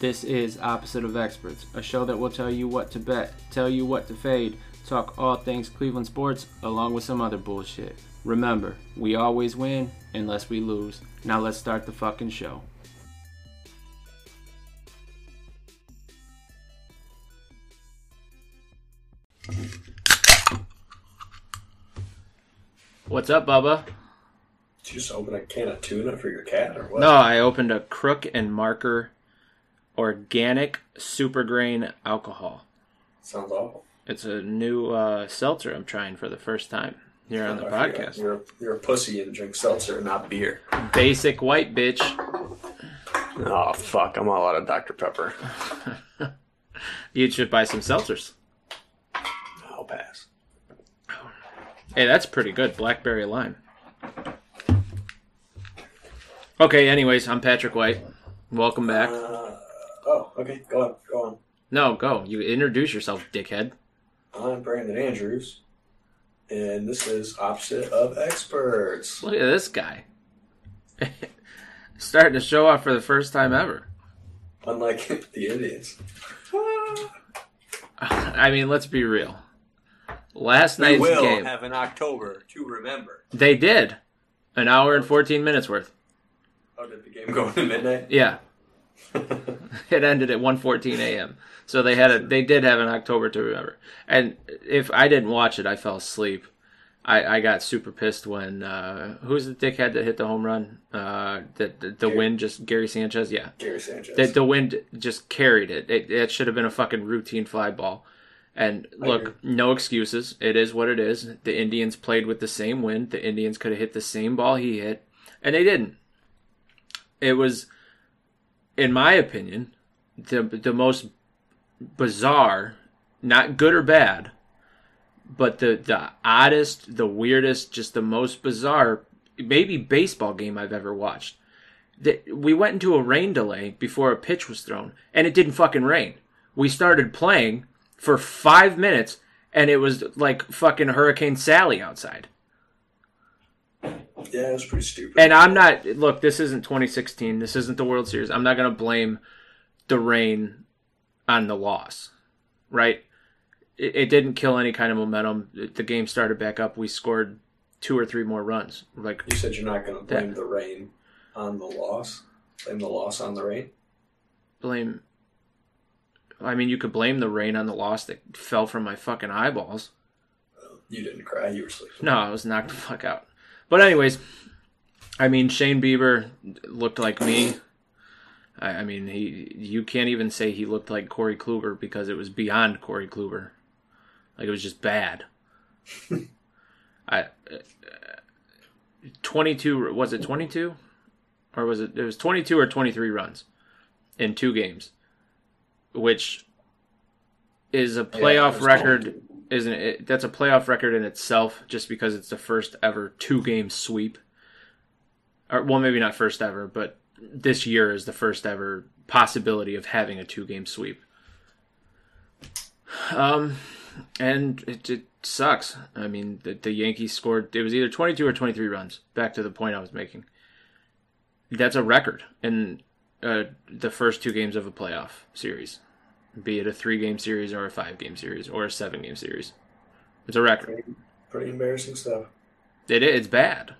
This is Opposite of Experts, a show that will tell you what to bet, tell you what to fade, talk all things Cleveland sports, along with some other bullshit. Remember, we always win unless we lose. Now let's start the fucking show. What's up, Bubba? Did you just open a can of tuna for your cat or what? No, I opened a Crook and Marker organic super grain alcohol. Sounds awful. It's a new uh, seltzer I'm trying for the first time here on the podcast. You're, you're a pussy and drink seltzer, not beer. Basic white bitch. Oh, fuck. I'm all out of Dr. Pepper. You should buy some seltzers. I'll pass. Hey, that's pretty good. Blackberry lime. Okay, anyways, I'm Patrick White. Welcome back. Uh, oh, okay. Go on. Go on. No, go. You introduce yourself, dickhead. I'm Brandon Andrews, and this is Opposite of Experts. Look at this guy. Starting to show off for the first time ever. Unlike the Indians. I mean, let's be real. Last We night's will game, have an October to remember. they did an hour and 14 minutes worth. Oh, did the game go to midnight? Yeah, it ended at 1:14 a.m. So they had a they did have an October to remember. And if I didn't watch it, I fell asleep. I, I got super pissed when uh, who's the dickhead that hit the home run? Uh, that the, the wind just Gary Sanchez. Yeah, Gary Sanchez. the, the wind just carried it. It, it should have been a fucking routine fly ball. And look, no excuses. It is what it is. The Indians played with the same wind. The Indians could have hit the same ball he hit, and they didn't. It was, in my opinion, the the most bizarre, not good or bad, but the the oddest, the weirdest, just the most bizarre, maybe baseball game I've ever watched. That we went into a rain delay before a pitch was thrown, and it didn't fucking rain. We started playing for five minutes, and it was like fucking Hurricane Sally outside. Yeah, it was pretty stupid. And I'm not look, this isn't 2016. This isn't the World Series. I'm not going to blame the rain on the loss. Right? It, it didn't kill any kind of momentum. The game started back up. We scored two or three more runs. Like you said you're not going to blame the rain on the loss. Blame the loss on the rain. blame I mean, you could blame the rain on the loss that fell from my fucking eyeballs. You didn't cry. You were sleeping. No, I was knocked the fuck out. But anyways, I mean Shane Bieber looked like me. I, I mean he you can't even say he looked like Corey Kluber because it was beyond Corey Kluber. Like it was just bad. I uh, twenty two was it twenty two? Or was it it was twenty two or twenty three runs in two games. Which is a playoff was record isn't it? That's a playoff record in itself, just because it's the first ever two game sweep. Or well, maybe not first ever, but this year is the first ever possibility of having a two game sweep. Um, and it, it sucks. I mean, the, the Yankees scored. It was either twenty two or twenty three runs. Back to the point I was making. That's a record in uh, the first two games of a playoff series be it a three game series or a five game series or a seven game series. It's a record. Pretty, pretty embarrassing stuff. It it's bad,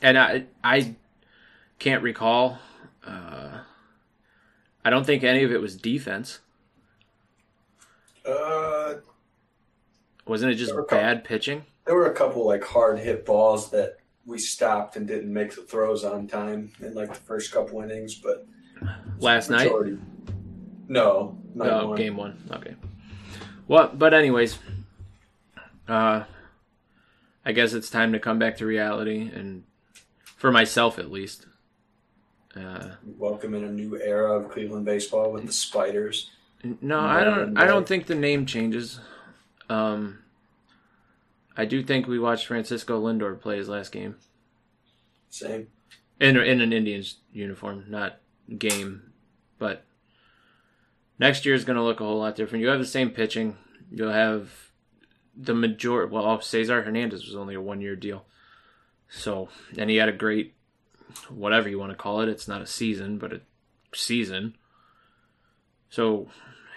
and I I can't recall. Uh, I don't think any of it was defense. Uh, Wasn't it just a couple- bad pitching? there were a couple like hard hit balls that we stopped and didn't make the throws on time in like the first couple innings, but Last night? No, Oh, one. game one. Okay. Well, but anyways, uh, I guess it's time to come back to reality, and for myself at least. Uh, Welcome in a new era of Cleveland baseball with the Spiders. No, I don't. I don't think the name changes. Um, I do think we watched Francisco Lindor play his last game Same. in in an Indians uniform, not game, but next year is going to look a whole lot different. You have the same pitching. You'll have the major. Well, Cesar Hernandez was only a one year deal, so and he had a great, whatever you want to call it. It's not a season, but a season. So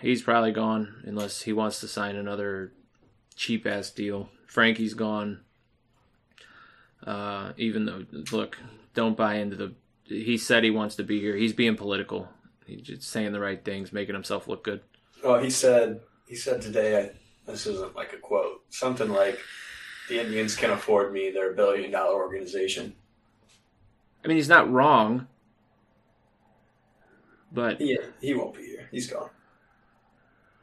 he's probably gone unless he wants to sign another cheap ass deal. Frankie's gone. Uh, even though, look, don't buy into the. He said he wants to be here. He's being political. He's just saying the right things, making himself look good. Well, he said he said today. I, this isn't like a quote. Something like, "The Indians can afford me. They're a billion dollar organization." I mean, he's not wrong, but Yeah, he won't be here. He's gone.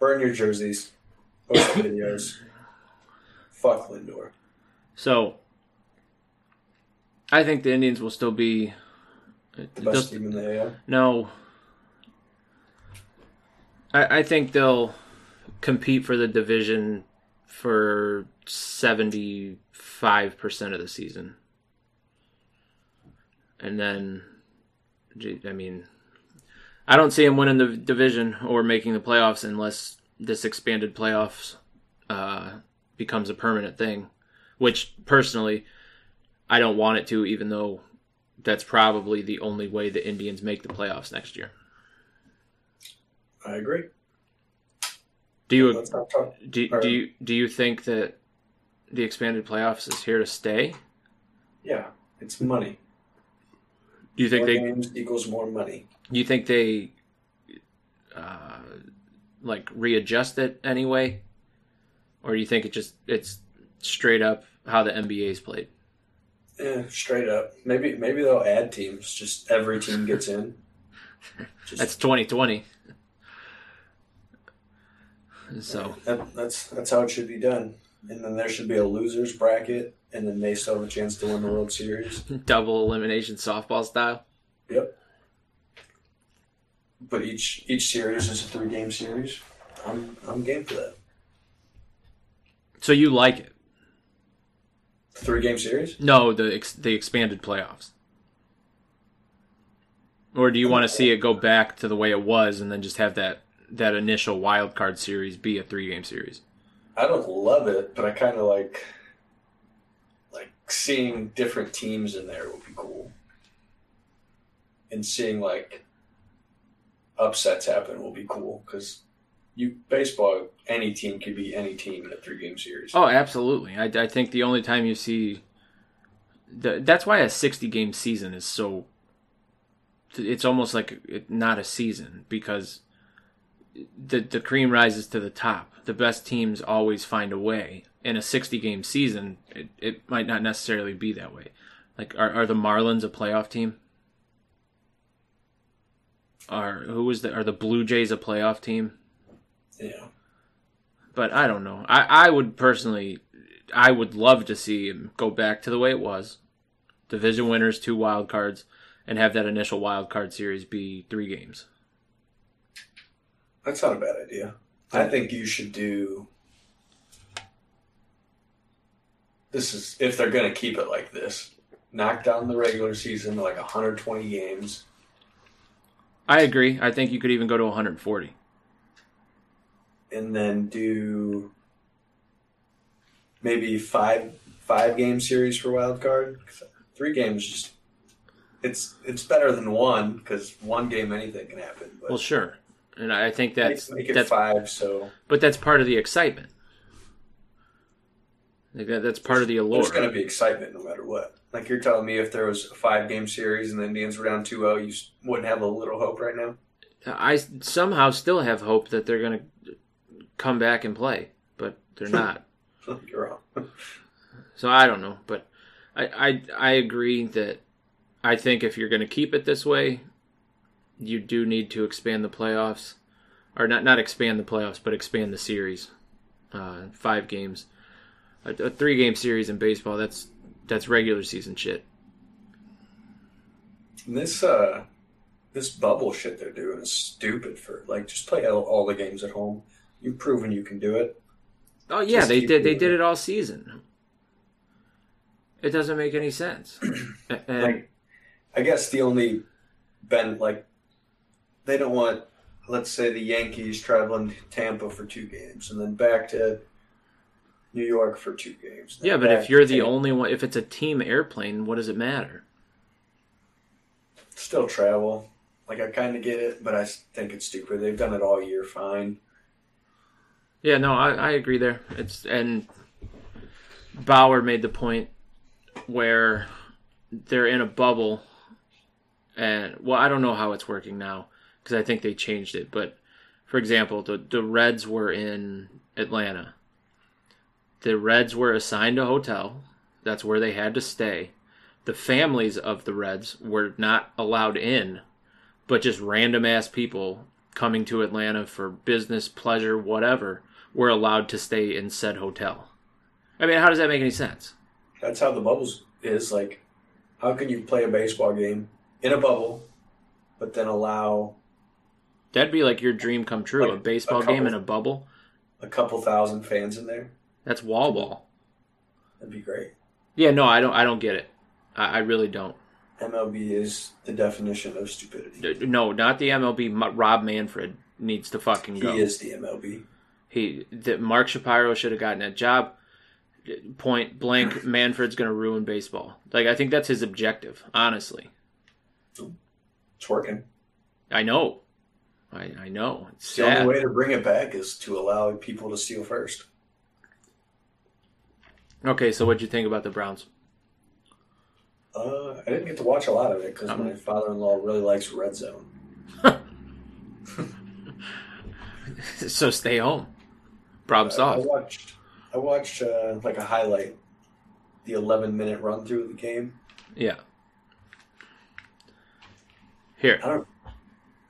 Burn your jerseys. Post videos. Fuck Lindor. so I think the Indians will still be. The best team in the AL. No. I, I think they'll compete for the division for 75% of the season. And then, I mean, I don't see them winning the division or making the playoffs unless this expanded playoffs uh, becomes a permanent thing, which personally, I don't want it to, even though that's probably the only way the Indians make the playoffs next year. I agree. Do you Let's not talk. do, do you do you think that the expanded playoffs is here to stay? Yeah, it's money. Do you think more they games equals more money. do you think they uh, like readjust it anyway, or do you think it just it's straight up how the NBA's played? Yeah, straight up. Maybe maybe they'll add teams. Just every team gets in. Just, That's twenty twenty. So that, that's that's how it should be done. And then there should be a losers bracket, and then they still have a chance to win the World Series. double elimination softball style. Yep. But each each series is a three game series. I'm I'm game for that. So you like it? Three game series? No, the ex- the expanded playoffs. Or do you want to see it go back to the way it was and then just have that that initial wild card series be a three game series? I don't love it, but I kind of like like seeing different teams in there would be cool, and seeing like upsets happen will be cool because you baseball any team could be any team in a three game series. Oh, absolutely. I, I think the only time you see the, that's why a 60 game season is so it's almost like it, not a season because the the cream rises to the top. The best teams always find a way. In a 60 game season, it, it might not necessarily be that way. Like are are the Marlins a playoff team? Are who is the are the Blue Jays a playoff team? Yeah, but I don't know. I, I would personally, I would love to see him go back to the way it was, division winners, two wild cards, and have that initial wild card series be three games. That's not a bad idea. I think you should do. This is if they're going to keep it like this. Knock down the regular season to like 120 games. I agree. I think you could even go to 140. and then do maybe five five game series for wild card. Three games just it's it's better than one because one game anything can happen. But Well, sure, and I think that's make, make it that's five. So but that's part of the excitement. Like that, that's part of the allure. there's going to be excitement no matter what. Like you're telling me, if there was a five game series and the Indians were down 2-0, you wouldn't have a little hope right now. I somehow still have hope that they're going to come back and play, but they're not. you're wrong. So I don't know, but I I, I agree that I think if you're going to keep it this way, you do need to expand the playoffs, or not not expand the playoffs, but expand the series. Uh, five games, a, a three game series in baseball. That's that's regular season shit. And this uh this bubble shit they're doing is stupid. For like, just play all, all the games at home. You've proven you can do it. Oh yeah, Just they did. They did it. it all season. It doesn't make any sense. And- like I guess the only ben like they don't want let's say the Yankees traveling to Tampa for two games and then back to New York for two games. yeah, but if you're the Tampa. only one, if it's a team airplane, what does it matter? still travel. Like I kind of get it, but I think it's stupid. They've done it all year, fine. Yeah, no, I, I agree there. It's and Bauer made the point where they're in a bubble, and well, I don't know how it's working now because I think they changed it. But for example, the the Reds were in Atlanta. The Reds were assigned a hotel. That's where they had to stay. The families of the Reds were not allowed in, but just random ass people coming to Atlanta for business, pleasure, whatever, were allowed to stay in said hotel. I mean, how does that make any sense? That's how the bubbles is. Like, how can you play a baseball game in a bubble, but then allow That'd be like your dream come true. Like a baseball a couple- game in a bubble. a couple thousand fans in there? That's wall ball. That'd be great. Yeah, no, I don't. I don't get it. I, I really don't. MLB is the definition of stupidity. No, not the MLB. M- Rob Manfred needs to fucking go. He is the MLB. He that Mark Shapiro should have gotten that job. Point blank, Manfred's going to ruin baseball. Like I think that's his objective. Honestly, It's working. I know. I I know. It's the only way to bring it back is to allow people to steal first. Okay, so what'd you think about the Browns? Uh, I didn't get to watch a lot of it because Um, my father-in-law really likes Red Zone. so stay home. Problem I solved. watched. I watched uh, like a highlight, the 11-minute run through of the game. Yeah. Here, I don't.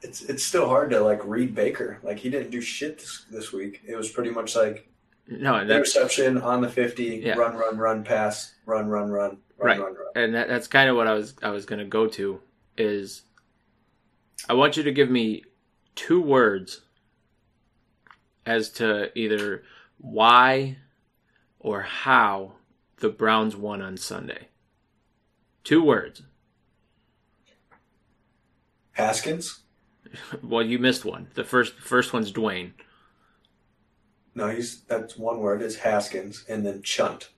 It's it's still hard to like read Baker. Like he didn't do shit this, this week. It was pretty much like no, interception on the 50, Yeah. run, run, run, pass, run, run, run, run, Right. run, run. and that, that's kind of what I was I was gonna go to is I want you to give me two words as to either why or how the Browns won on Sunday. Two words. Haskins? Well, you missed one. The first first one's Dwayne. No, he's that's one word is Haskins, and then Chunt,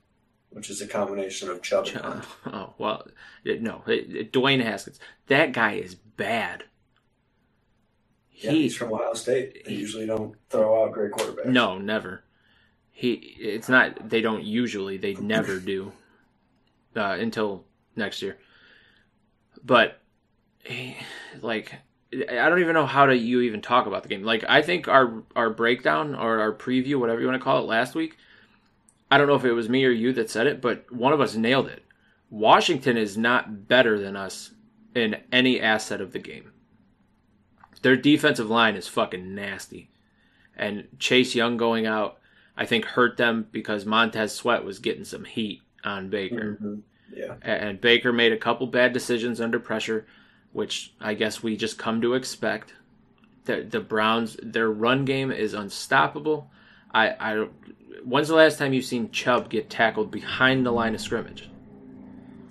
which is a combination of Chubb and Oh well, it- no, it, it- Dwayne Haskins. That guy is bad. Yeah, He he's from Ohio State. They usually don't throw out great quarterbacks. No, never. He. It's not. They don't usually. They never do. Uh, until next year. But, eh, like, I don't even know how to you even talk about the game. Like, I think our our breakdown or our preview, whatever you want to call it, last week. I don't know if it was me or you that said it, but one of us nailed it. Washington is not better than us in any asset of the game. Their defensive line is fucking nasty and Chase Young going out, I think hurt them because Montez Sweat was getting some heat on Baker, Mhm. Yeah. And Baker made a couple bad decisions under pressure, which I guess we just come to expect. The the Browns, their run game is unstoppable. I I. When's the last time you've seen Chubb get tackled behind the line of scrimmage?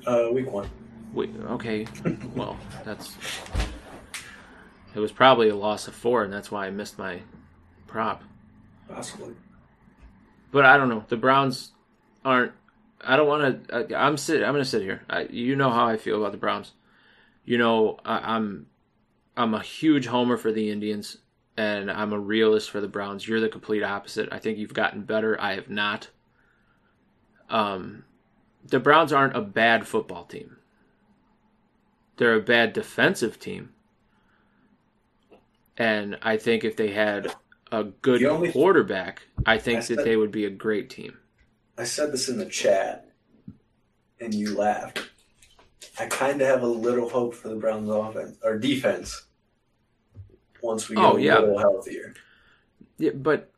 Uh, week one. Wait, okay, well that's. It was probably a loss of four, and that's why I missed my prop. Possibly. But I don't know. The Browns aren't. I don't want to. I'm sit. I'm going to sit here. I, you know how I feel about the Browns. You know I, I'm. I'm a huge homer for the Indians, and I'm a realist for the Browns. You're the complete opposite. I think you've gotten better. I have not. Um, the Browns aren't a bad football team. They're a bad defensive team. And I think if they had a good The quarterback, I think I that they would be a great team. I said this in the chat, and you laughed. I kind of have a little hope for the Browns' offense or defense once we oh, get Oh, a little healthier. Yeah, but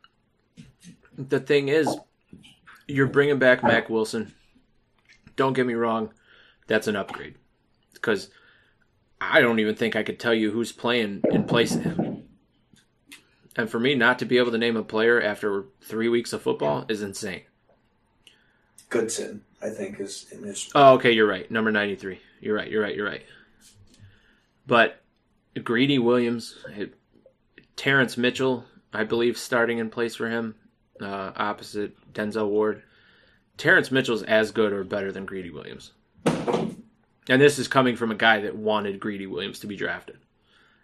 the thing is, you're bringing back Mack Wilson. Don't get me wrong, that's an upgrade because I don't even think I could tell you who's playing in place of him. And for me, not to be able to name a player after three weeks of football is insane. Goodson, I think, is in this. Oh, okay, you're right. Number 93. You're right, you're right, you're right. But Greedy Williams, it, Terrance Mitchell, I believe, starting in place for him, uh, opposite Denzel Ward. Terrance Mitchell's as good or better than Greedy Williams. And this is coming from a guy that wanted Greedy Williams to be drafted.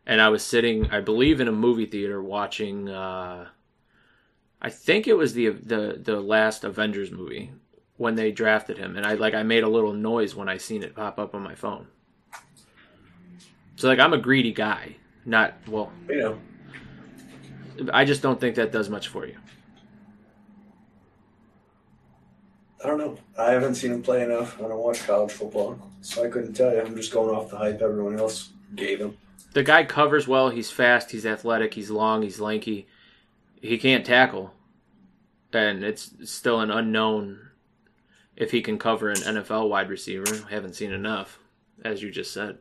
and I was sitting, I believe, in a movie theater watching. Uh, I think it was the the the last Avengers movie when they drafted him, and I like I made a little noise when I seen it pop up on my phone. So like I'm a greedy guy, not well. You know, I just don't think that does much for you. I don't know. I haven't seen him play enough. I don't watch college football, so I couldn't tell you. I'm just going off the hype everyone else gave him. The guy covers well. He's fast. He's athletic. He's long. He's lanky. He can't tackle, and it's still an unknown if he can cover an NFL wide receiver. I haven't seen enough, as you just said.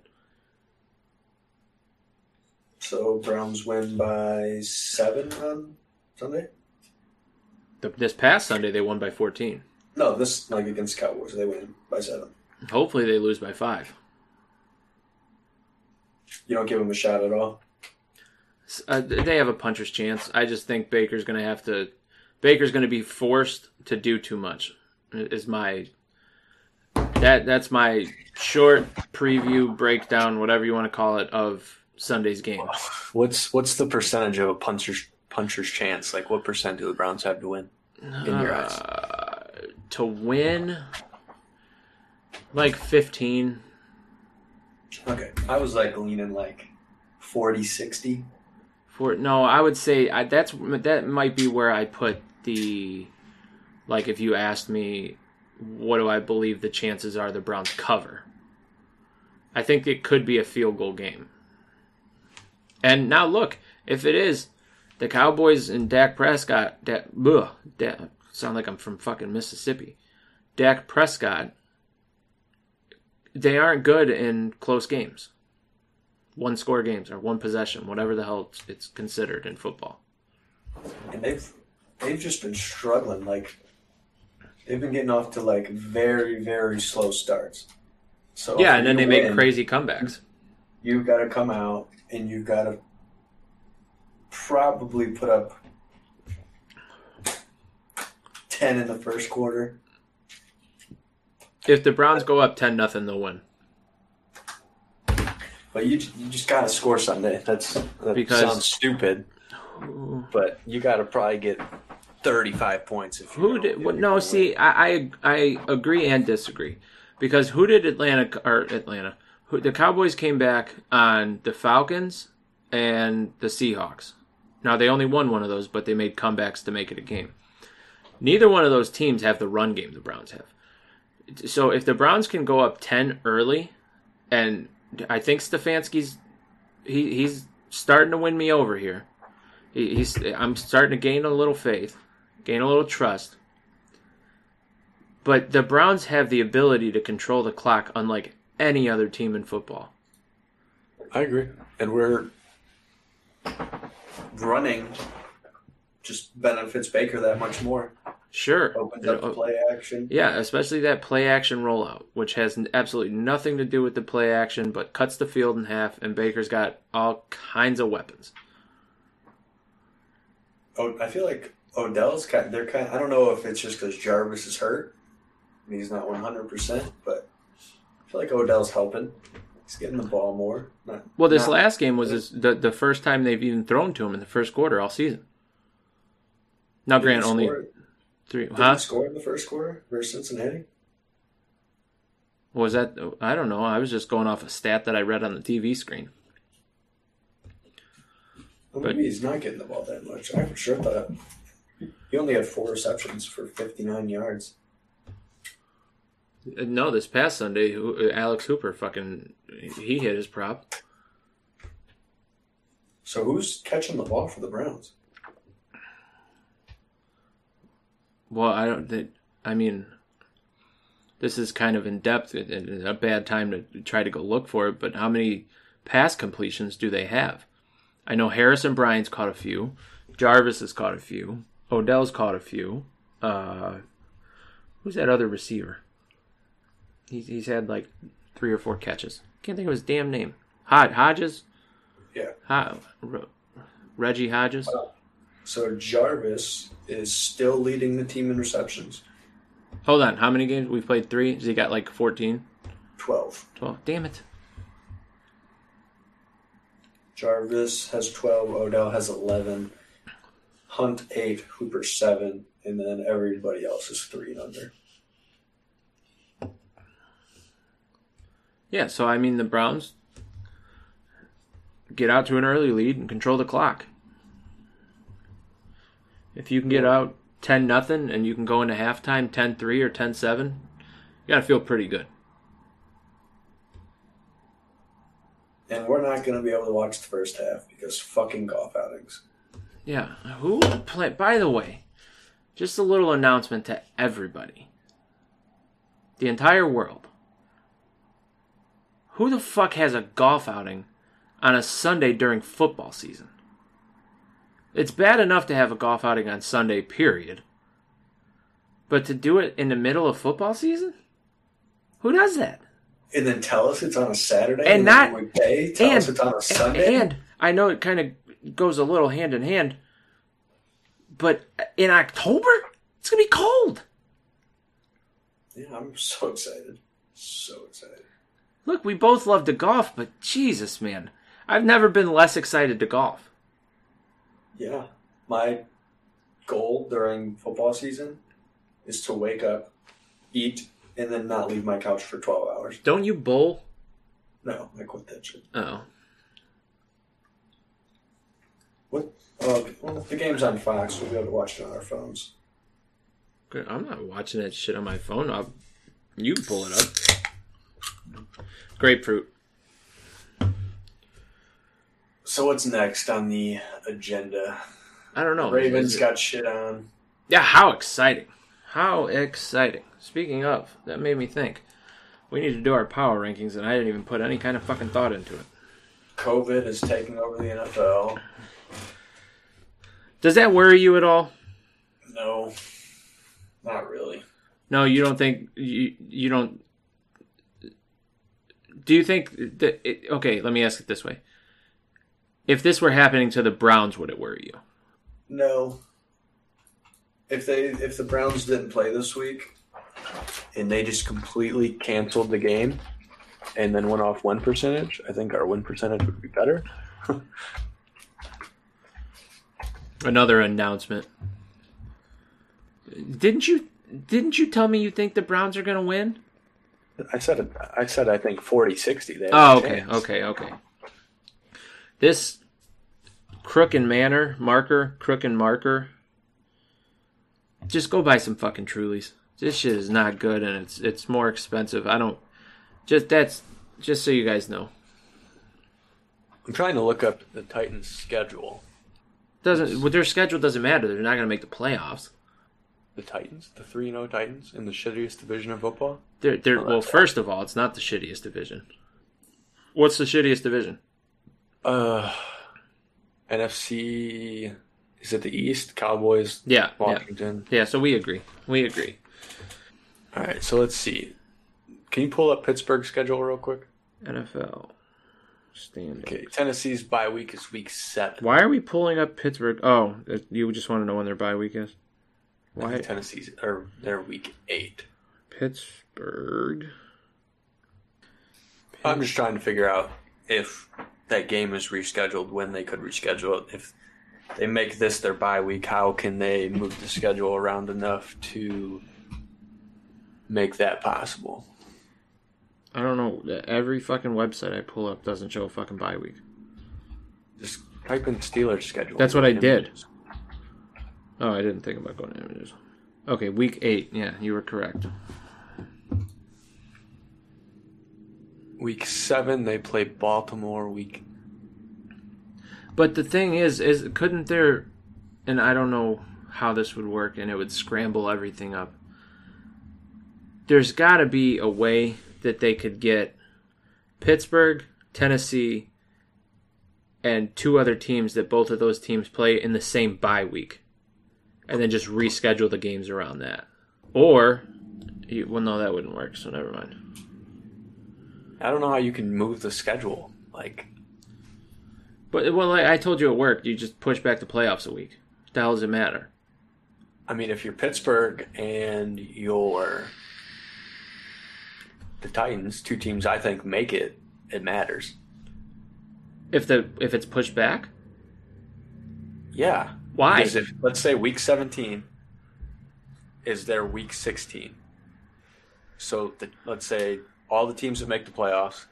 So Browns win by seven on Sunday. The, this past Sunday, they won by 14. No, this like against Cowboys, they win by seven. Hopefully, they lose by five. You don't give them a shot at all. Uh, they have a puncher's chance. I just think Baker's going to have to. Baker's going to be forced to do too much. Is my that that's my short preview breakdown, whatever you want to call it, of Sunday's game. What's what's the percentage of a puncher's puncher's chance? Like, what percent do the Browns have to win? In your eyes, Uh, to win, like fifteen. Okay, I was like leaning like 40, 60. For no, I would say I, that's that might be where I put the like if you asked me what do I believe the chances are the Browns cover. I think it could be a field goal game. And now look, if it is, the Cowboys and Dak Prescott, Dak, ugh, Dak, sound like I'm from fucking Mississippi. Dak Prescott, they aren't good in close games one score games or one possession, whatever the hell it's, it's considered in football. And they've they've just been struggling. Like they've been getting off to like very, very slow starts. So Yeah, and then they make crazy comebacks. You've gotta come out and you've gotta probably put up ten in the first quarter. If the Browns go up ten nothing, they'll win. But you you just gotta score Sunday. that's that Because- sounds stupid, but you got to probably get thirty-five points. If Who did? Well, no, see, I, I I agree and disagree because who did Atlanta or Atlanta? Who, the Cowboys came back on the Falcons and the Seahawks. Now they only won one of those, but they made comebacks to make it a game. Neither one of those teams have the run game the Browns have. So if the Browns can go up ten early, and I think Stefanski's he, he's starting to win me over here. He, he's I'm starting to gain a little faith, gain a little trust. But the Browns have the ability to control the clock unlike any other team in football. I agree, and we're running just benefits Baker that much more. Sure. Opens up the uh, play action. Yeah, especially that play action rollout, which has absolutely nothing to do with the play action, but cuts the field in half, and Baker's got all kinds of weapons. Oh, I feel like Odell's kind. They're kind. Of, I don't know if it's just because Jarvis is hurt. and He's not one hundred percent, but I feel like Odell's helping. He's getting the ball more. Not, Well, this not- last game was his, the the first time they've even thrown to him in the first quarter all season. Now, Grant only score- three. Did Huh? score in the first quarter versus Cincinnati? Was that? I don't know. I was just going off a stat that I read on the TV screen. Well, But- maybe he's not getting the ball that much. I for sure thought he only had four receptions for fifty nine yards. Uh, No, this past Sunday, uh, Alex Hooper fucking he hit his prop. So who's catching the ball for the Browns? Well, I don't think. I mean, this is kind of in depth and and a bad time to try to go look for it. But how many pass completions do they have? I know Harrison Bryant's caught a few. Jarvis has caught a few. Odell's caught a few. Uh, who's that other receiver? He's he's had like three or four catches. Can't think of his damn name. Hod Hodges. Yeah. Hod- Re- Reggie Hodges. So Jarvis is still leading the team in receptions. Hold on, how many games we've played? Three. Has he got like 14, Twelve. 12? Damn it. Jarvis has 12, Odell has 11, Hunt 8, Hooper 7, and then everybody else is 3 and under. Yeah, so I mean the Browns get out to an early lead and control the clock. If you can get out 10 nothing and you can go into halftime 10-3 or 10-7, you got to feel pretty good. And we're not going to be able to watch the first half because fucking golf outings. Yeah. Who play by the way, just a little announcement to everybody. The entire world. Who the fuck has a golf outing on a Sunday during football season? It's bad enough to have a golf outing on Sunday, period. But to do it in the middle of football season? Who does that? And then tell us it's on a Saturday And then not- we pay. Tell and- us it's on a Sunday. And I know it kind of goes a little hand in hand, but in October, it's to be cold. yeah, I'm so excited. So excited. Look, we both love to golf, but Jesus, man. I've never been less excited to golf. Yeah. My goal during football season is to wake up, eat, and then not leave my couch for 12 hours. Don't you bowl? No, I quit that shit. Oh. What? Well, the game's on Fox. We'll be able to watch it on our phones. Good. I'm not watching that shit on my phone. I'll, you can pull it up. Grapefruit. So what's next on the agenda? I don't know. Ravens got shit on. Yeah, how exciting. How exciting. Speaking of, that made me think. We need to do our power rankings, and I didn't even put any kind of fucking thought into it. COVID is taking over the NFL. Does that worry you at all? No, not really. No, you don't think you you don't. Do you think that? It, okay, let me ask it this way: If this were happening to the Browns, would it worry you? No. If they if the Browns didn't play this week, and they just completely canceled the game and then went off win percentage, I think our win percentage would be better. Another announcement. Didn't you? Didn't you tell me you think the Browns are going to win? I said I said I think 40-60 they Oh, okay, chance. okay, okay. This Crook and Manor marker, Crook and marker. Just go buy some fucking Trulies. This shit is not good, and it's it's more expensive. I don't. Just that's just so you guys know. I'm trying to look up the Titans schedule. Doesn't with their schedule doesn't matter. They're not going to make the playoffs. The Titans, the 3-0 Titans in the shittiest division of football. They're they're Oh, well. First of all, it's not the shittiest division. What's the shittiest division? Uh NFC is it the East? Cowboys, Yeah, yeah, Washington. yeah. So we agree. We agree. All right, so let's see. Can you pull up Pittsburgh's schedule real quick? NFL standing. Okay, Tennessee's bye week is week seven. Why are we pulling up Pittsburgh? Oh, uh, you just want to know when their bye week is. Why Tennessee's or they're week eight. Pittsburgh? I'm just trying to figure out if that game is rescheduled, when they could reschedule it. If they make this their bye week, how can they move the schedule around enough to make that possible? I don't know. Every fucking website I pull up doesn't show a fucking bye week. Just type in Steelers schedule. That's what I did. Oh, I didn't think about going to images. Okay, week eight. Yeah, you were correct. Week seven, they play Baltimore. Week But the thing is, is couldn't there? And I don't know how this would work, and it would scramble everything up. There's got to be a way that they could get Pittsburgh, Tennessee, and two other teams that both of those teams play in the same bye week, and then just reschedule the games around that. Or, you, well, no, that wouldn't work. So never mind. I don't know how you can move the schedule. Like But well, like I told you at work, you just push back the playoffs a week. What the hell does it matter? I mean, if you're Pittsburgh and you're the Titans, two teams I think make it, it matters. If the if it's pushed back, Yeah. why? Because if let's say week 17 is their week 16. So the, let's say all the teams that make the playoffs,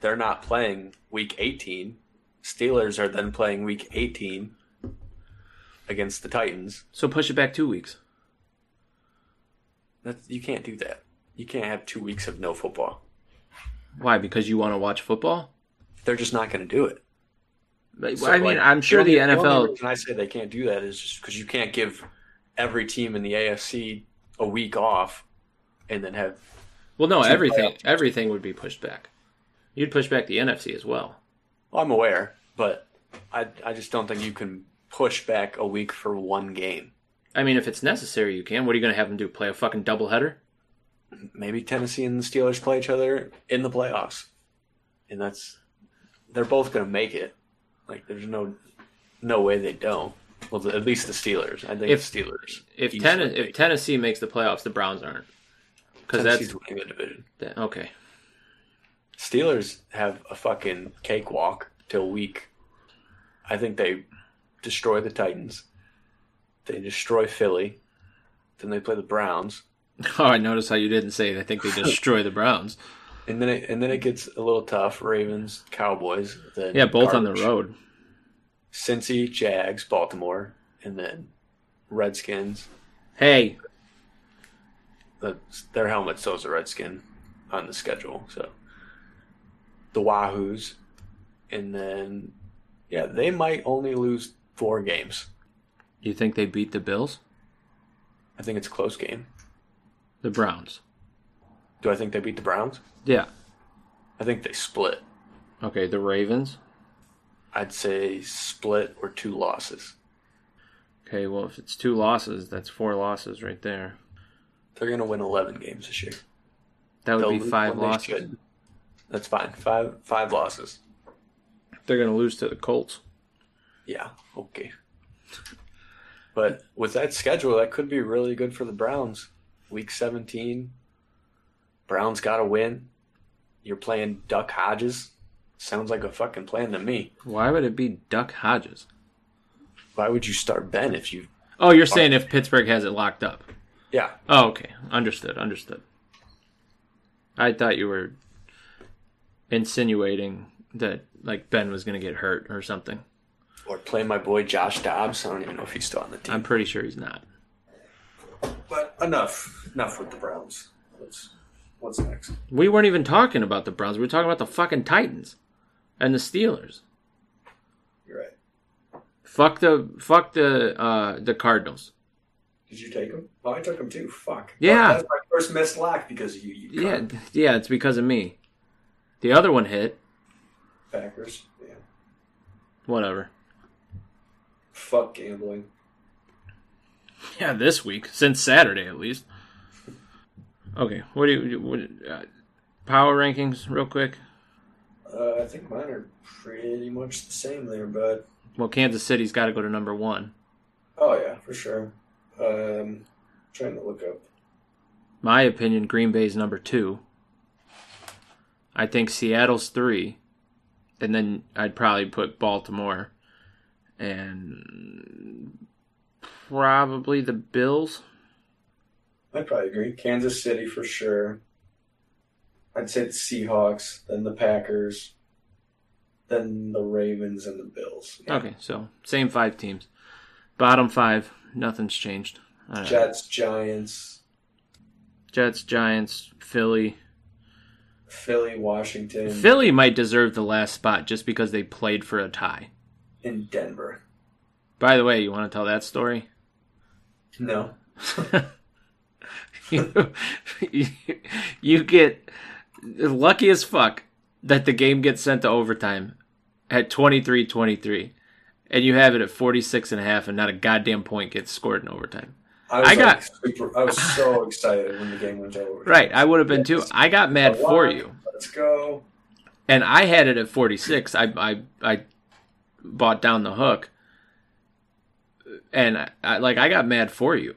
they're not playing week 18. Steelers are then playing week 18 against the Titans. So push it back two weeks. That's, you can't do that. You can't have two weeks of no football. Why? Because you want to watch football? They're just not going to do it. Like, So, I mean, like, I'm sure the, only- NFL. reason I say they can't do that is just because you can't give every team in the AFC a week off and then have well, no, everything everything would be pushed back. You'd push back the NFC as well. Well, I'm aware, but I I just don't think you can push back a week for one game. I mean, if it's necessary, you can. What are you going to have them do? Play a fucking doubleheader? Maybe Tennessee and the Steelers play each other in the playoffs, and that's they're both going to make it. Like there's no no way they don't. Well, at least the Steelers. I think If- Steelers. If ten, if. Tennessee makes the playoffs, the Browns aren't. Because that's winning the division. that, okay. Steelers have a fucking cakewalk till week. I think they destroy the Titans. They destroy Philly. Then they play the Browns. Oh, I noticed how you didn't say. it. I think they destroy the Browns. And then it and then it gets a little tough. Ravens, Cowboys, then Yeah, both on the road. Cincy, Jags, Baltimore, and then Redskins. Hey, The, their helmet shows the Redskin on the schedule. So the Wahoos, and then yeah, they might only lose four games. you think they beat the Bills? I think it's a close game. The Browns. Do I think they beat the Browns? Yeah. I think they split. Okay, the Ravens. I'd say split or two losses. Okay, well, if it's two losses, that's four losses right there. They're gonna win eleven games this year. That would They'll be five losses. That's fine. Five five losses. They're going to lose to the Colts. Yeah, okay. But with that schedule, that could be really good for the Browns. Week 17, Browns got to win. You're playing Duck Hodges. Sounds like a fucking plan to me. Why would it be Duck Hodges? Why would you start Ben if you. Oh, you're saying if Pittsburgh has it locked up. Yeah, Oh, okay. Understood. Understood. I thought you were insinuating that like Ben was going to get hurt or something. or play my boy Josh Dobbs. I don't even know if he's still on the team. I'm pretty sure he's not. But enough, enough with the Browns. What's what's next? We weren't even talking about the Browns. We were talking about the fucking Titans and the Steelers. You're right. Fuck the fuck the uh the Cardinals. Did you take them? Oh, I took them too. Fuck. Yeah. That's my first missed lock because of you. you Yeah, yeah, it's because of me. The other one hit. Packers. Yeah. Whatever. Fuck gambling. Yeah, this week since Saturday at least. Okay, what do you what, uh, power rankings real quick? Uh, I think mine are pretty much the same there, but Well, Kansas City's got to go to number one. oh yeah, for sure. Um, trying to look up. My opinion, Green Bay's number two. I think Seattle's three, and then I'd probably put Baltimore, and probably the Bills. I'd probably agree. Kansas City for sure. I'd say the Seahawks, then the Packers, then the Ravens and the Bills. Okay, so same five teams. Bottom five, nothing's changed. Jets, Giants, Jets, Giants, Philly. Philly, Washington, Philly might deserve the last spot just because they played for a tie. In Denver. By the way, you want to tell that story? No. you, you, you get lucky as fuck that the game gets sent to overtime at 23-23 and you have it at 46 and a half and not a goddamn point gets scored in overtime. I, was I got- like super, I was so excited when the game went over. Right, I would have been too. I got mad for you. Let's go. And I had it at 46. I I I bought down the hook. And I, I like I got mad for you.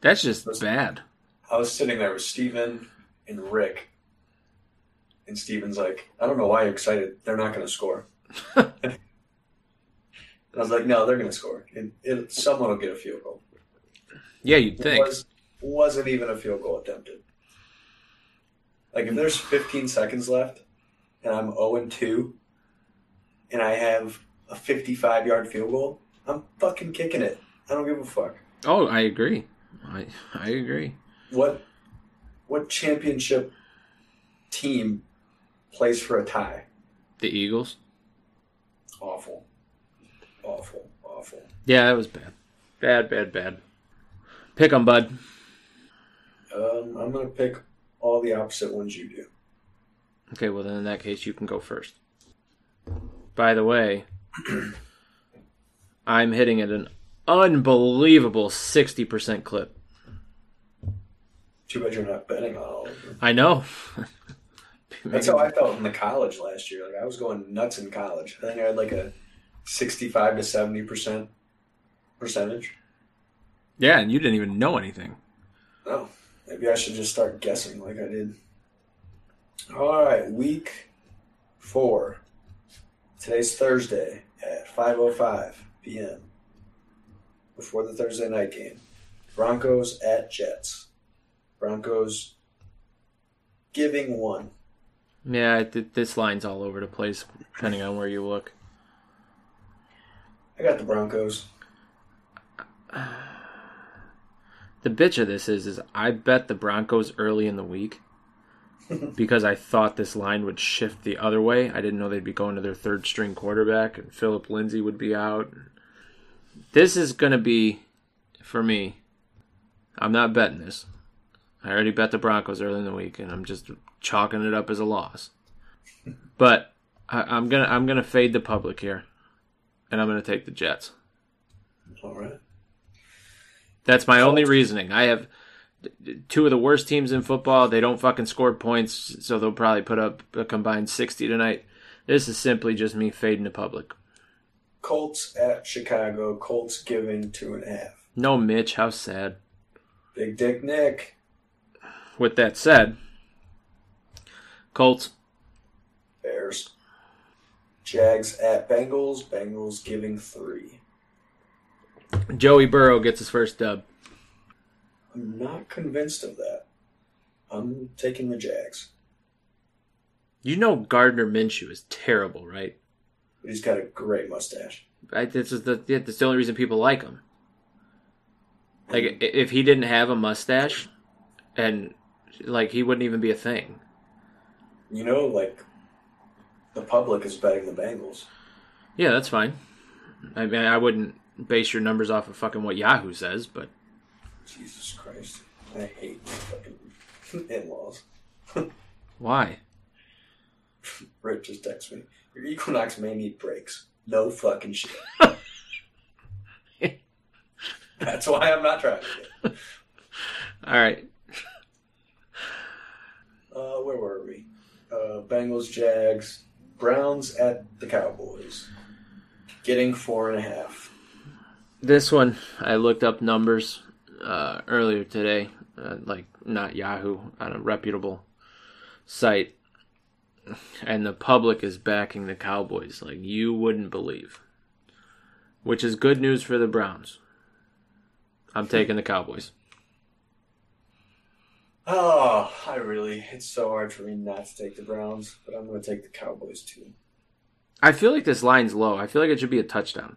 That's just bad. I was sitting there with Steven and Rick, And Steven's like, I don't know why you're excited. They're not going to score. and I was like, no, they're going to score. And it, someone will get a field goal. Yeah, you'd It think. was, wasn't even a field goal attempted. Like, if there's 15 seconds left and I'm 0 and 2 and I have a 55 yard field goal, I'm fucking kicking it. I don't give a fuck. Oh, I agree. I I agree. What what championship team plays for a tie? The Eagles. Awful. Awful. Awful. Yeah, that was bad. Bad, bad, bad. Pick 'em, bud. Um, I'm gonna pick all the opposite ones you do. Okay, well then in that case you can go first. By the way, I'm hitting at an unbelievable 60% clip. Too bad you're not betting on all of them. I know. That's how I felt in the college last year. Like I was going nuts in college. I think I had like a sixty-five to seventy percent percentage. Yeah, and you didn't even know anything. Oh, maybe I should just start guessing like I did. All right, week four. Today's Thursday at five oh five p.m. Before the Thursday night game, Broncos at Jets. Broncos giving one. Yeah, this line's all over the place depending on where you look. I got the Broncos. The bitch of this is is I bet the Broncos early in the week because I thought this line would shift the other way. I didn't know they'd be going to their third string quarterback and Phillip Lindsay would be out. This is going to be for me. I'm not betting this. I already bet the Broncos early in the week and I'm just chalking it up as a loss. But I, I'm gonna I'm gonna fade the public here, and I'm gonna take the Jets. All right. That's my only reasoning. I have two of the worst teams in football. They don't fucking score points, so they'll probably put up a combined 60 tonight. This is simply just me fading the public. Colts at Chicago. Colts giving two and a half. No Mitch, how sad. Big Dick Nick. With that said, Colts, Bears. Jags at Bengals. Bengals giving three. Joey Burrow gets his first dub. I'm not convinced of that. I'm taking the Jags. You know Gardner Minshew is terrible, right? But he's got a great mustache. I, this is the yeah, that's the only reason people like him. Like if he didn't have a mustache, and like he wouldn't even be a thing. You know, like the public is betting the Bengals. Yeah, that's fine. I mean, I wouldn't base your numbers off of fucking what Yahoo says, but Jesus Christ. I hate my fucking in-laws. why? Rick just texted me. Your Equinox may need brakes. No fucking shit. That's why I'm not driving it. All right, Uh, where were we? Uh, Bengals, Jags, Browns at the Cowboys. Getting four and a half. this one I looked up numbers uh, earlier today, uh, like not Yahoo on a reputable site, and the public is backing the Cowboys like you wouldn't believe, which is good news for the Browns. I'm taking the Cowboys. Oh, I really, it's so hard for me not to take the Browns, but I'm going to take the Cowboys too. I feel like this line's low. I feel like it should be a touchdown.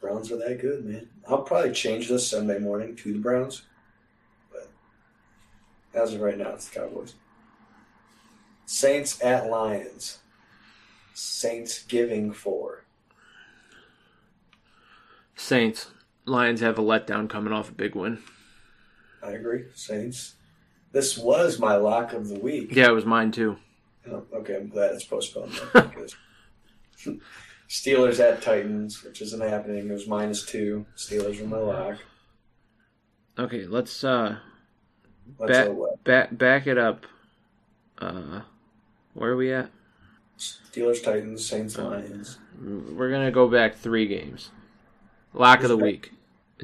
Browns are that good, man. I'll probably change this Sunday morning to the Browns, as of right now, it's the Cowboys. Saints at Lions. Saints giving four. Saints. Lions have a letdown coming off a big win. I agree. Saints. This was my lock of the week. Yeah, it was mine too. Oh, okay, I'm glad it's postponed. Steelers at Titans, which isn't happening. It was minus two. Steelers were my lock. Okay, let's uh Let's back back back it up. Uh where are we at? Steelers, Titans, Saints, Lions. We're gonna go back three games. Lock of the week.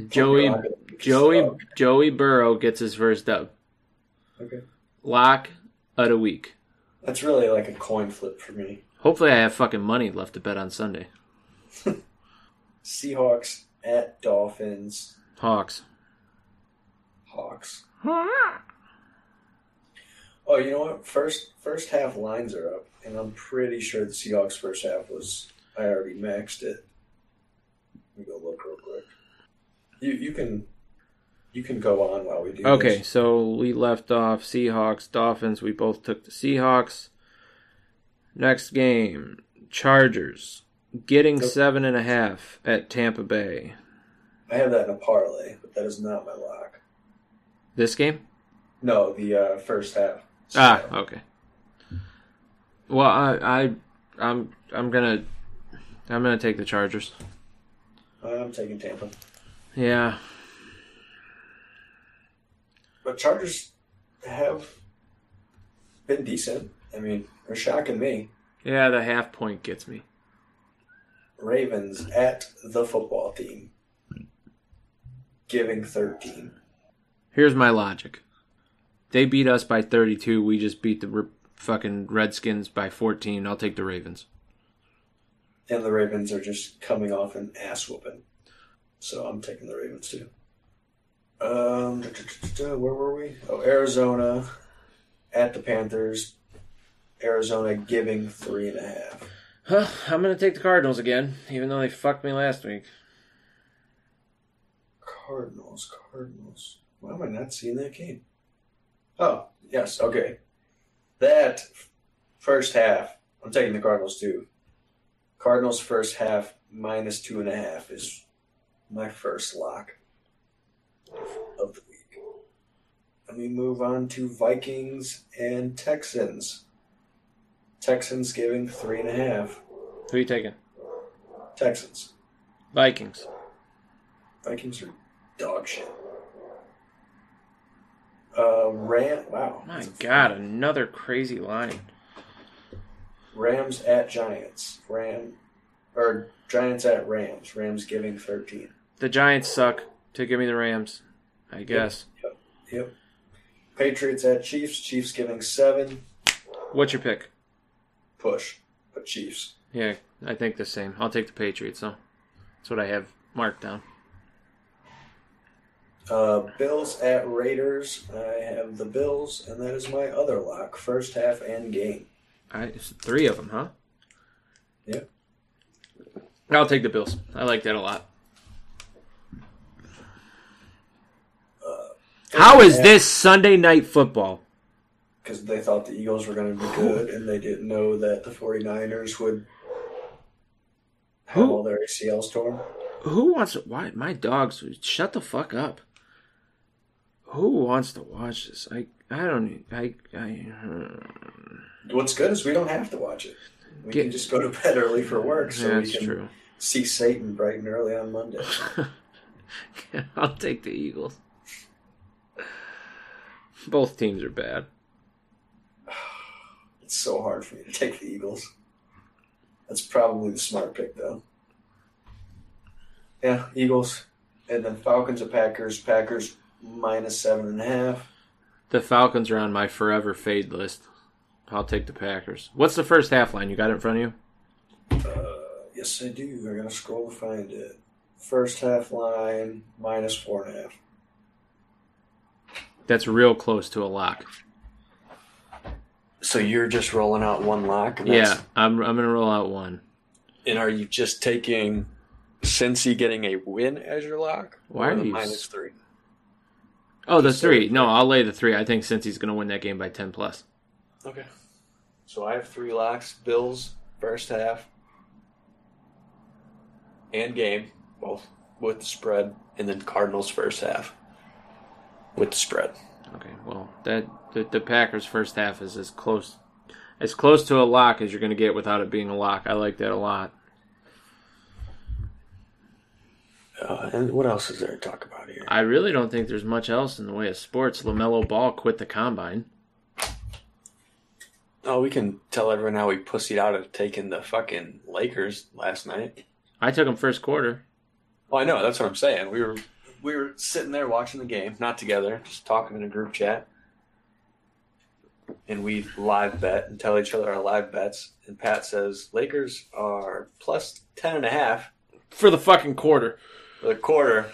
Joey Lock of the week. Joey Oh, Joey Burrow gets his first dub. okay. lock of the week. That's really like a coin flip for me. Hopefully, I have fucking money left to bet on Sunday. Seahawks at Dolphins. Hawks. Hawks. Oh, you know what? First first half lines are up, and I'm pretty sure the Seahawks first half was I already maxed it. Let me go look real quick. You you can you can go on while we do Okay, this. so we left off Seahawks, Dolphins. We both took the Seahawks. Next game, Chargers getting seven and a half at Tampa Bay. I have that in a parlay, but that is not my lock. This game? No, the uh, first half. Ah, okay. Well, I, I, I'm, I'm gonna, I'm gonna take the Chargers. I'm taking Tampa. Yeah, But Chargers have been decent. I mean, they're shocking me. yeah. The half point gets me. Ravens at the football team, giving 13. Here's my logic. They beat us by 32. We just beat the r- fucking Redskins by 14. I'll take the Ravens. And the Ravens are just coming off an ass whooping. So I'm taking the Ravens too. Um, where were we? Oh, Arizona at the Panthers. Arizona giving three and a half. Huh, I'm gonna take the Cardinals again, even though they fucked me last week. Cardinals, Cardinals. Why am I not seeing that game? Oh, yes, okay. That first half, I'm taking the Cardinals too. Cardinals first half minus two and a half is my first lock of the week. Let me move on to Vikings and Texans. Texans giving three and a half. Who are you taking? Texans. Vikings. Vikings are dog shit. Uh, Ram. Wow. My God, another crazy line. Rams at Giants. Ram, or Giants at Rams. Rams giving thirteen. The Giants suck. To give me the Rams, I guess. Yep. Patriots at Chiefs. Chiefs giving seven. What's your pick? Push, but Chiefs. Yeah, I think the same. I'll take the Patriots, though. That's what I have marked down. Uh, Bills at Raiders. I have the Bills, and that is my other lock. First half and game. All right, it's three of them, huh? Yeah. I'll take the Bills. I like that a lot. How is this Sunday night football? Because they thought the Eagles were going to be good, and they didn't know that the 49ers would have Who? all their ACLs torn. Who wants to why my dogs shut the fuck up. Who wants to watch this? I I don't I I hmm. What's good is we don't have to watch it. We Get- can just go to bed early for work, so That's we can true. see Satan bright and early on Monday. I'll take the Eagles. Both teams are bad. It's so hard for me to take the Eagles. That's probably the smart pick, though. Yeah, Eagles, and then Falcons at Packers. Packers minus seven and a half. The Falcons are on my forever fade list. I'll take the Packers. What's the first half line? You got it in front of you? Uh, yes, I do. I gotta scroll to find it. First half line minus four and a half. That's real close to a lock. So you're just rolling out one lock? Yeah, I'm I'm gonna roll out one. And are you just taking Cincy getting a win as your lock? Why Or are the you three? Oh, the Just so- three. No, I'll lay the three. I think Cincy's gonna win that game by ten plus. Okay. So I have three locks: Bills first half and game, both with the spread, and then Cardinals first half with the spread. Okay, well that the, the Packers first half is as close as close to a lock as you're gonna get without it being a lock. I like that a lot. Uh, and what else is there to talk about here? I really don't think there's much else in the way of sports. Lamelo Ball quit the combine. Oh, we can tell everyone how we pussied out of taking the fucking Lakers last night. I took him first quarter. Well, I know that's what I'm saying. We were we were sitting there watching the game, not together, just talking in a group chat. and we live bet and tell each other our live bets. And Pat says Lakers are plus ten and a half For the fucking quarter. For the quarter.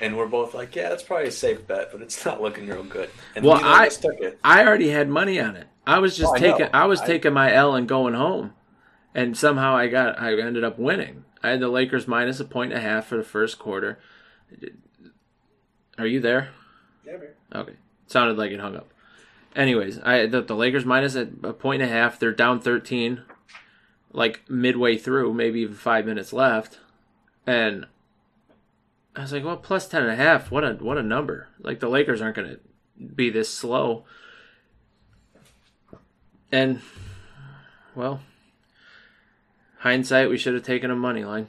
And we're both like, yeah, that's probably a safe bet, but it's not looking real good. And Well, I- took it. I already had money on it. I was just Oh, taking I was I- taking my L and going home. And somehow I got I ended up winning. I had the Lakers minus a point and a half for the first quarter. Are you there? Yeah. Okay. Sounded like it hung up. Anyways, I the, the Lakers minus a, a point and a half. They're down 13, like midway through, maybe even five minutes left, and I was like, well, plus 10 and a half. What a what a number! Like the Lakers aren't going to be this slow. And well, hindsight, we should have taken a money line.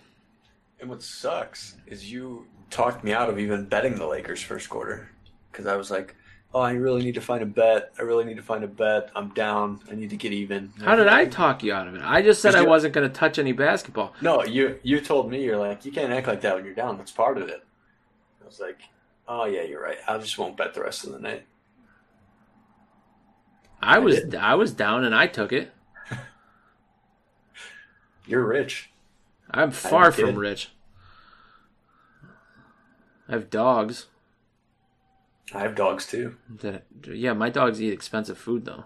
And what sucks is you talked me out of even betting the Lakers first quarter because I was like, "Oh, I really need to find a bet. I really need to find a bet. I'm down. I need to get even." How did I talk you out of it? I just said I wasn't going to touch any basketball. No, you you told me you're like you can't act like that when you're down. That's part of it. I was like, "Oh yeah, you're right. I just won't bet the rest of the night." I I was did. I was down and I took it. You're rich. I'm far from rich. I have dogs. I have dogs too. That yeah, my dogs eat expensive food though.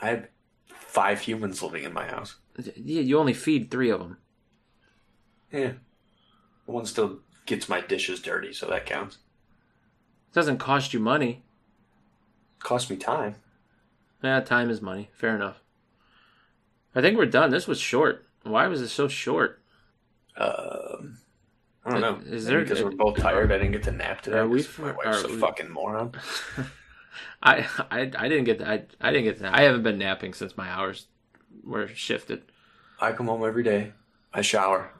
I have five humans living in my house. Yeah, you only feed three of them. Yeah, the one still gets my dishes dirty, so that counts. It doesn't cost you money. Cost me time. Yeah, time is money. Fair enough. I think we're done. This was short. Why was it so short? Um, I don't know. Is there- because we're both tired? I didn't get to nap today. Are we my wife's are a we- fucking moron. I I I didn't get I I didn't get that. I haven't been napping since my hours were shifted. I come home every day. I shower,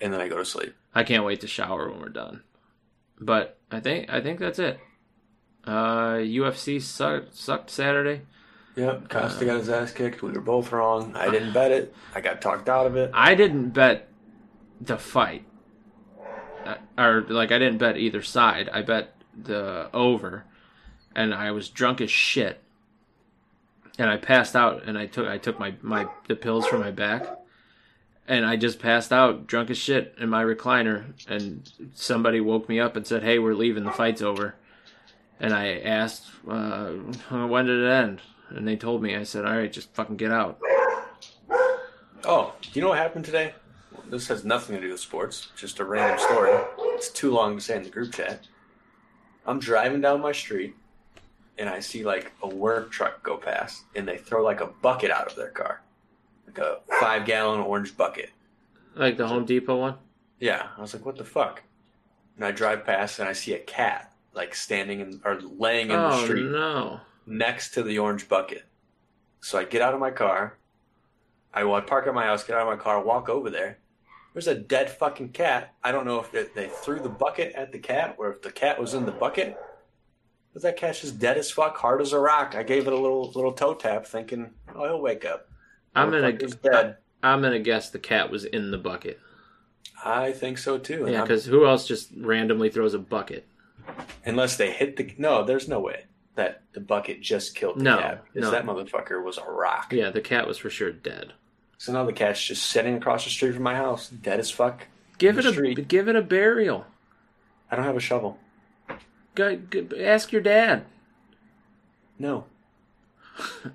and then I go to sleep. I can't wait to shower when we're done. But I think I think that's it. Uh, UFC sucked, sucked Saturday. Yep, Costa got his ass kicked. We were both wrong. I didn't bet it. I got talked out of it. I didn't bet the fight, Uh, or like I didn't bet either side. I bet the over, and I was drunk as shit, and I passed out. And I took I took my my the pills for my back, and I just passed out drunk as shit in my recliner. And somebody woke me up and said, "Hey, we're leaving. The fight's over." And I asked, uh, "When did it end?" And they told me. I said, "All right, just fucking get out." Oh, do you know what happened today? This has nothing to do with sports. Just a random story. It's too long to say in the group chat. I'm driving down my street, and I see like a work truck go past, and they throw like a bucket out of their car, like a five gallon orange bucket. Like the Home Depot one. Yeah, I was like, what the fuck? And I drive past, and I see a cat like standing in or laying in the oh street no! next to the orange bucket. So I get out of my car. I well, I park at my house, get out of my car, walk over there. There's a dead fucking cat. I don't know if it, they threw the bucket at the cat or if the cat was in the bucket. But that cat's just dead as fuck, hard as a rock. I gave it a little little toe tap, thinking, "Oh, he'll wake up." I'm gonna dead. I'm gonna guess the cat was in the bucket. I think so too. Yeah, because who else just randomly throws a bucket? unless they hit the no, there's no way that the bucket just killed the No, cat. Because no. that motherfucker was a rock. Yeah, the cat was for sure dead. So now the cat's just sitting across the street from my house, dead as fuck. Give it a street. give it a burial. I don't have a shovel. Go, go, ask your dad. No.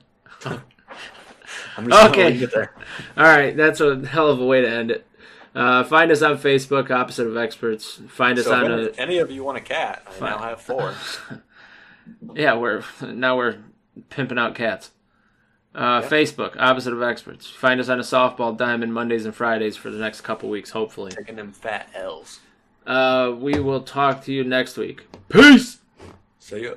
I'm just Okay. gonna leave it there. All right, that's a hell of a way to end it. Uh, find us on Facebook, Opposite of Experts. Find us So on if a any, any of you want a cat, I now have four. yeah. We're now we're pimping out cats. Uh, Yeah. Facebook, Opposite of Experts. Find us on a softball diamond Mondays and Fridays for the next couple weeks, hopefully. Taking them fat L's. Uh, we will talk to you next week. Peace. See ya.